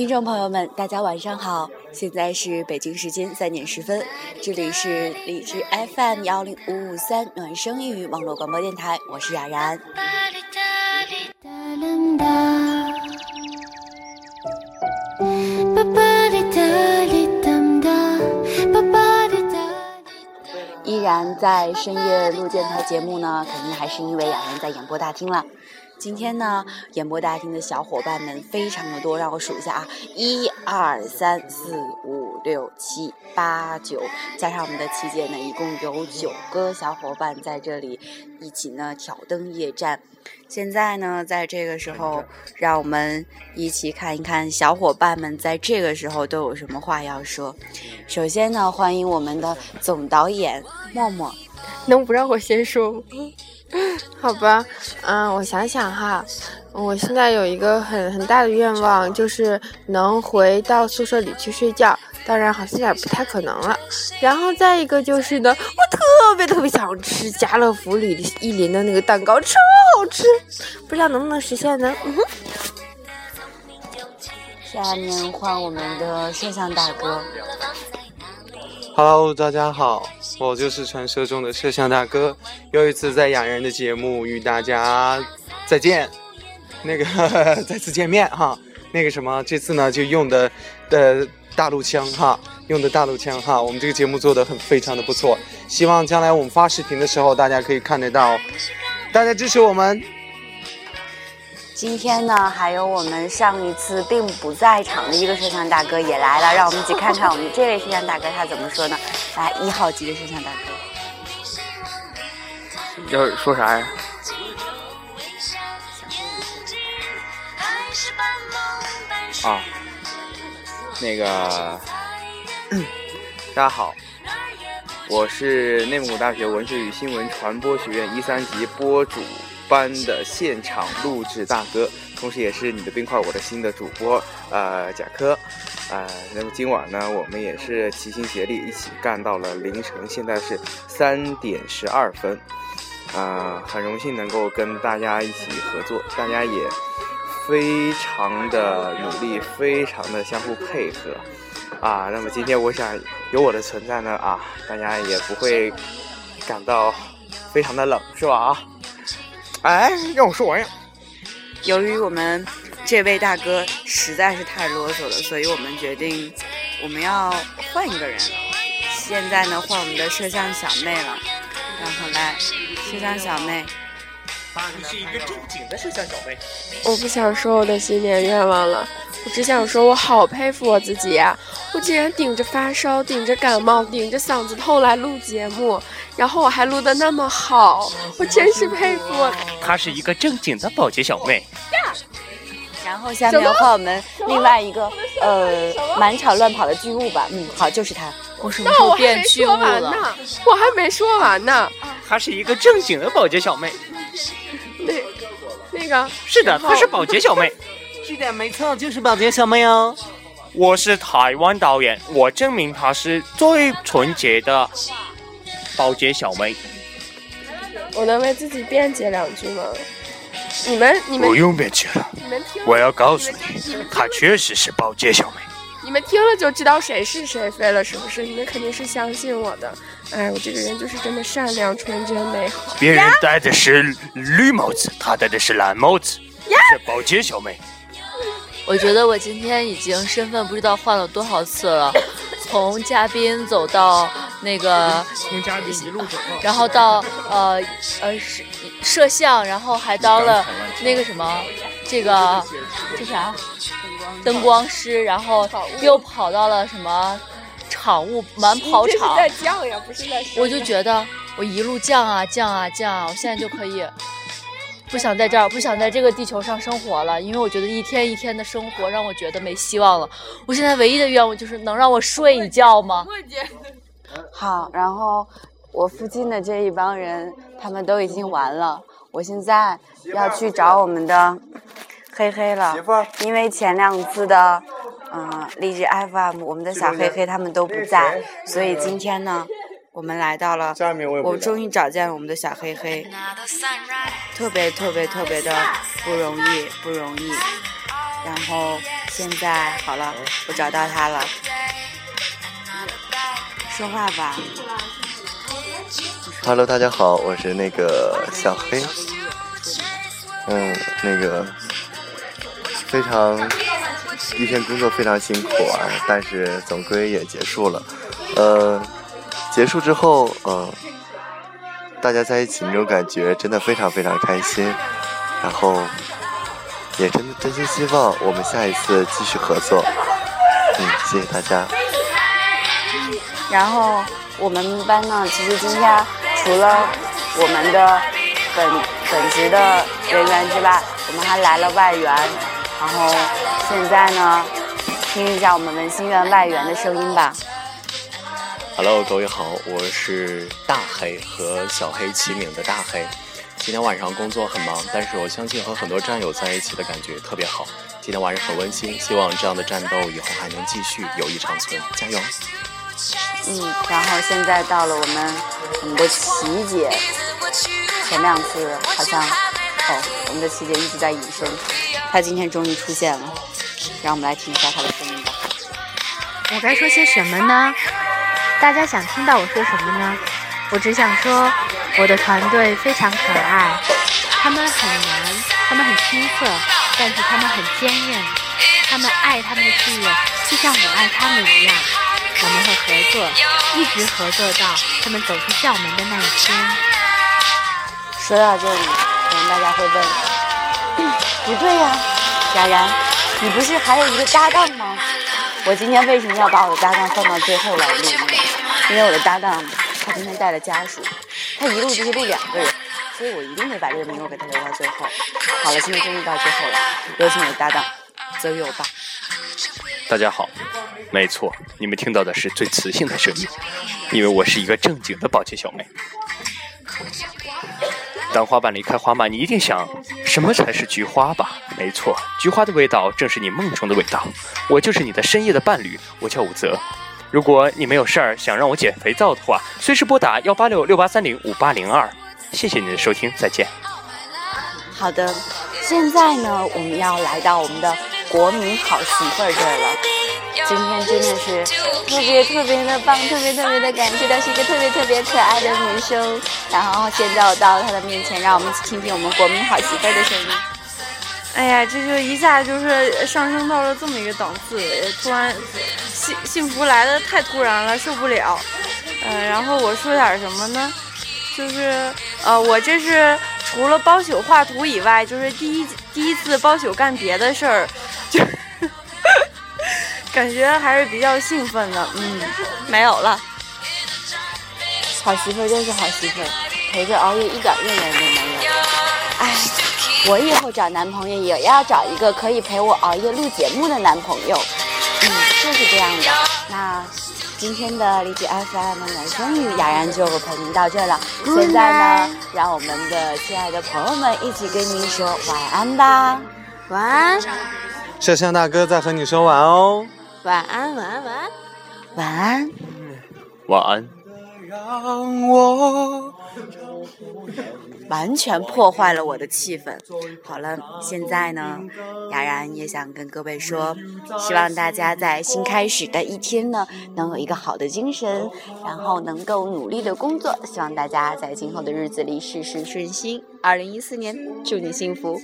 听众朋友们，大家晚上好！现在是北京时间三点十分，这里是荔枝 FM 幺零五五三暖声英语网络广播电台，我是雅然。依然在深夜录电台节目呢，肯定还是因为雅然在演播大厅了。今天呢，演播大厅的小伙伴们非常的多，让我数一下啊，一二三四五六七八九，加上我们的琪姐呢，一共有九个小伙伴在这里一起呢挑灯夜战。现在呢，在这个时候，让我们一起看一看小伙伴们在这个时候都有什么话要说。首先呢，欢迎我们的总导演默默，能不让我先说吗？好吧，嗯，我想想哈，我现在有一个很很大的愿望，就是能回到宿舍里去睡觉。当然，好像有点不太可能了。然后再一个就是呢，我特别特别想吃家乐福里一林的那个蛋糕，超好吃，不知道能不能实现呢？嗯哼。下面换我们的摄像大哥。Hello，大家好，我就是传说中的摄像大哥，又一次在雅人的节目与大家再见，那个 再次见面哈，那个什么，这次呢就用的的大陆腔哈，用的大陆腔哈，我们这个节目做的很非常的不错，希望将来我们发视频的时候大家可以看得到，大家支持我们。今天呢，还有我们上一次并不在场的一个摄像大哥也来了，让我们一起看看我们这位摄像大哥他怎么说呢？来，一号机的摄像大哥，要说啥呀？那个，大家好，我是内蒙古大学文学与新闻传播学院一三级播主。班的现场录制大哥，同时也是你的冰块我的心的主播，呃，贾科，呃，那么今晚呢，我们也是齐心协力一起干到了凌晨，现在是三点十二分，啊，很荣幸能够跟大家一起合作，大家也非常的努力，非常的相互配合，啊，那么今天我想有我的存在呢，啊，大家也不会感到非常的冷，是吧？啊。哎，让我说完呀！由于我们这位大哥实在是太啰嗦了，所以我们决定我们要换一个人。现在呢，换我们的摄像小妹了。然后来，摄像小妹。你是一个正经的摄像小妹。我不想说我的新年愿望了，我只想说，我好佩服我自己呀！我竟然顶着发烧、顶着感冒、顶着嗓子痛来录节目。然后我还录的那么好，我真是佩服。她是一个正经的保洁小妹。然后下面换我们另外一个呃满场乱跑的巨物吧。嗯，好，就是他。我什么时候变巨物了？我还没说完呢。她是一个正经的保洁小妹。那那个是的，她是保洁小妹。是的，没错，就是保洁小妹哦。我是台湾导演，我证明她是最纯洁的。保洁小妹，我能为自己辩解两句吗？你们你们不用辩解了。你们听，我要告诉你，她确实是保洁小妹。你们听了就知道谁是谁非了，是不是？你们肯定是相信我的。哎，我这个人就是这么善良、纯真、美好。别人戴的是绿帽子，他戴的是蓝帽子，是保洁小妹。我觉得我今天已经身份不知道换了多少次了。从嘉宾走到那个，从嘉宾一路走，然后到呃呃摄摄像，然后还当了那个什么，这个这啥灯光师，然后又跑到了什么场务满跑场。在降呀，不是在。我就觉得我一路降啊降啊降啊，我现在就可以。不想在这儿，不想在这个地球上生活了，因为我觉得一天一天的生活让我觉得没希望了。我现在唯一的愿望就是能让我睡一觉吗？好，然后我附近的这一帮人他们都已经完了，我现在要去找我们的黑黑了，因为前两次的嗯荔枝 FM 我们的小黑黑他们都不在，所以今天呢。我们来到了，我终于找见了我们的小黑黑，特别特别特别的不容易，不容易。然后。现在好了，我找到他了，说话吧。Hello，大家好，我是那个小黑。嗯，那个非常一天工作非常辛苦啊，但是总归也结束了。呃，结束之后，嗯、大家在一起那种感觉真的非常非常开心，然后也真的真心希望我们下一次继续合作。嗯，谢谢大家。然后我们班呢，其实今天除了我们的本本职的人员之外，我们还来了外援。然后现在呢，听一下我们文心院外援的声音吧。Hello，各位好，我是大黑和小黑齐名的大黑。今天晚上工作很忙，但是我相信和很多战友在一起的感觉特别好。今天晚上很温馨，希望这样的战斗以后还能继续，友谊长存，加油！嗯，然后现在到了我们我们的琪姐，前两次好像哦，我们的琪姐一直在隐身，她今天终于出现了，让我们来听一下她的声音吧。我该说些什么呢？大家想听到我说什么呢？我只想说，我的团队非常可爱，他们很难，他们很青涩，但是他们很坚韧，他们爱他们的事业，就像我爱他们一样。我们会合作，一直合作到他们走出校门的那一天。说到这里，可能大家会问，不对呀、雅然，你不是还有一个搭档吗？我今天为什么要把我的搭档放到最后来录呢？因为我的搭档他今天带了家属，他一路就是录两个人，所以我一定得把这个名额给他留到最后。好了，现在终于到最后了，有请我的搭档泽友吧。大家好，没错，你们听到的是最磁性的声音，因为我是一个正经的保洁小妹。当花瓣离开花蔓，你一定想，什么才是菊花吧？没错，菊花的味道正是你梦中的味道。我就是你的深夜的伴侣，我叫武泽。如果你没有事儿想让我捡肥皂的话，随时拨打幺八六六八三零五八零二。谢谢你的收听，再见。好的，现在呢，我们要来到我们的国民好媳妇儿这儿了。今天真的是特别特别的棒，特别特别的感谢她是一个特别特别可爱的女生。然后现在我到了她的面前，让我们一起听听我们国民好媳妇儿的声音。哎呀，这就一下就是上升到了这么一个档次，突然幸幸福来的太突然了，受不了。呃，然后我说点什么呢？就是呃，我这是除了包宿画图以外，就是第一第一次包宿干别的事儿，就感觉还是比较兴奋的。嗯，没有了。好媳妇儿就是好媳妇，陪着熬夜一点怨言都没有。哎，我以后找男朋友也要找一个可以陪我熬夜录节目的男朋友。嗯，就是这样的。那今天的荔枝 FM 男生女雅然就陪您到这了。现在呢，让我们的亲爱的朋友们一起跟您说晚安吧。晚安，摄像大哥在和你说晚哦。晚安，晚安，晚安。晚安。晚安。让我完全破坏了我的气氛。好了，现在呢，雅然也想跟各位说，希望大家在新开始的一天呢，能有一个好的精神，然后能够努力的工作。希望大家在今后的日子里事事顺心。二零一四年，祝你幸福。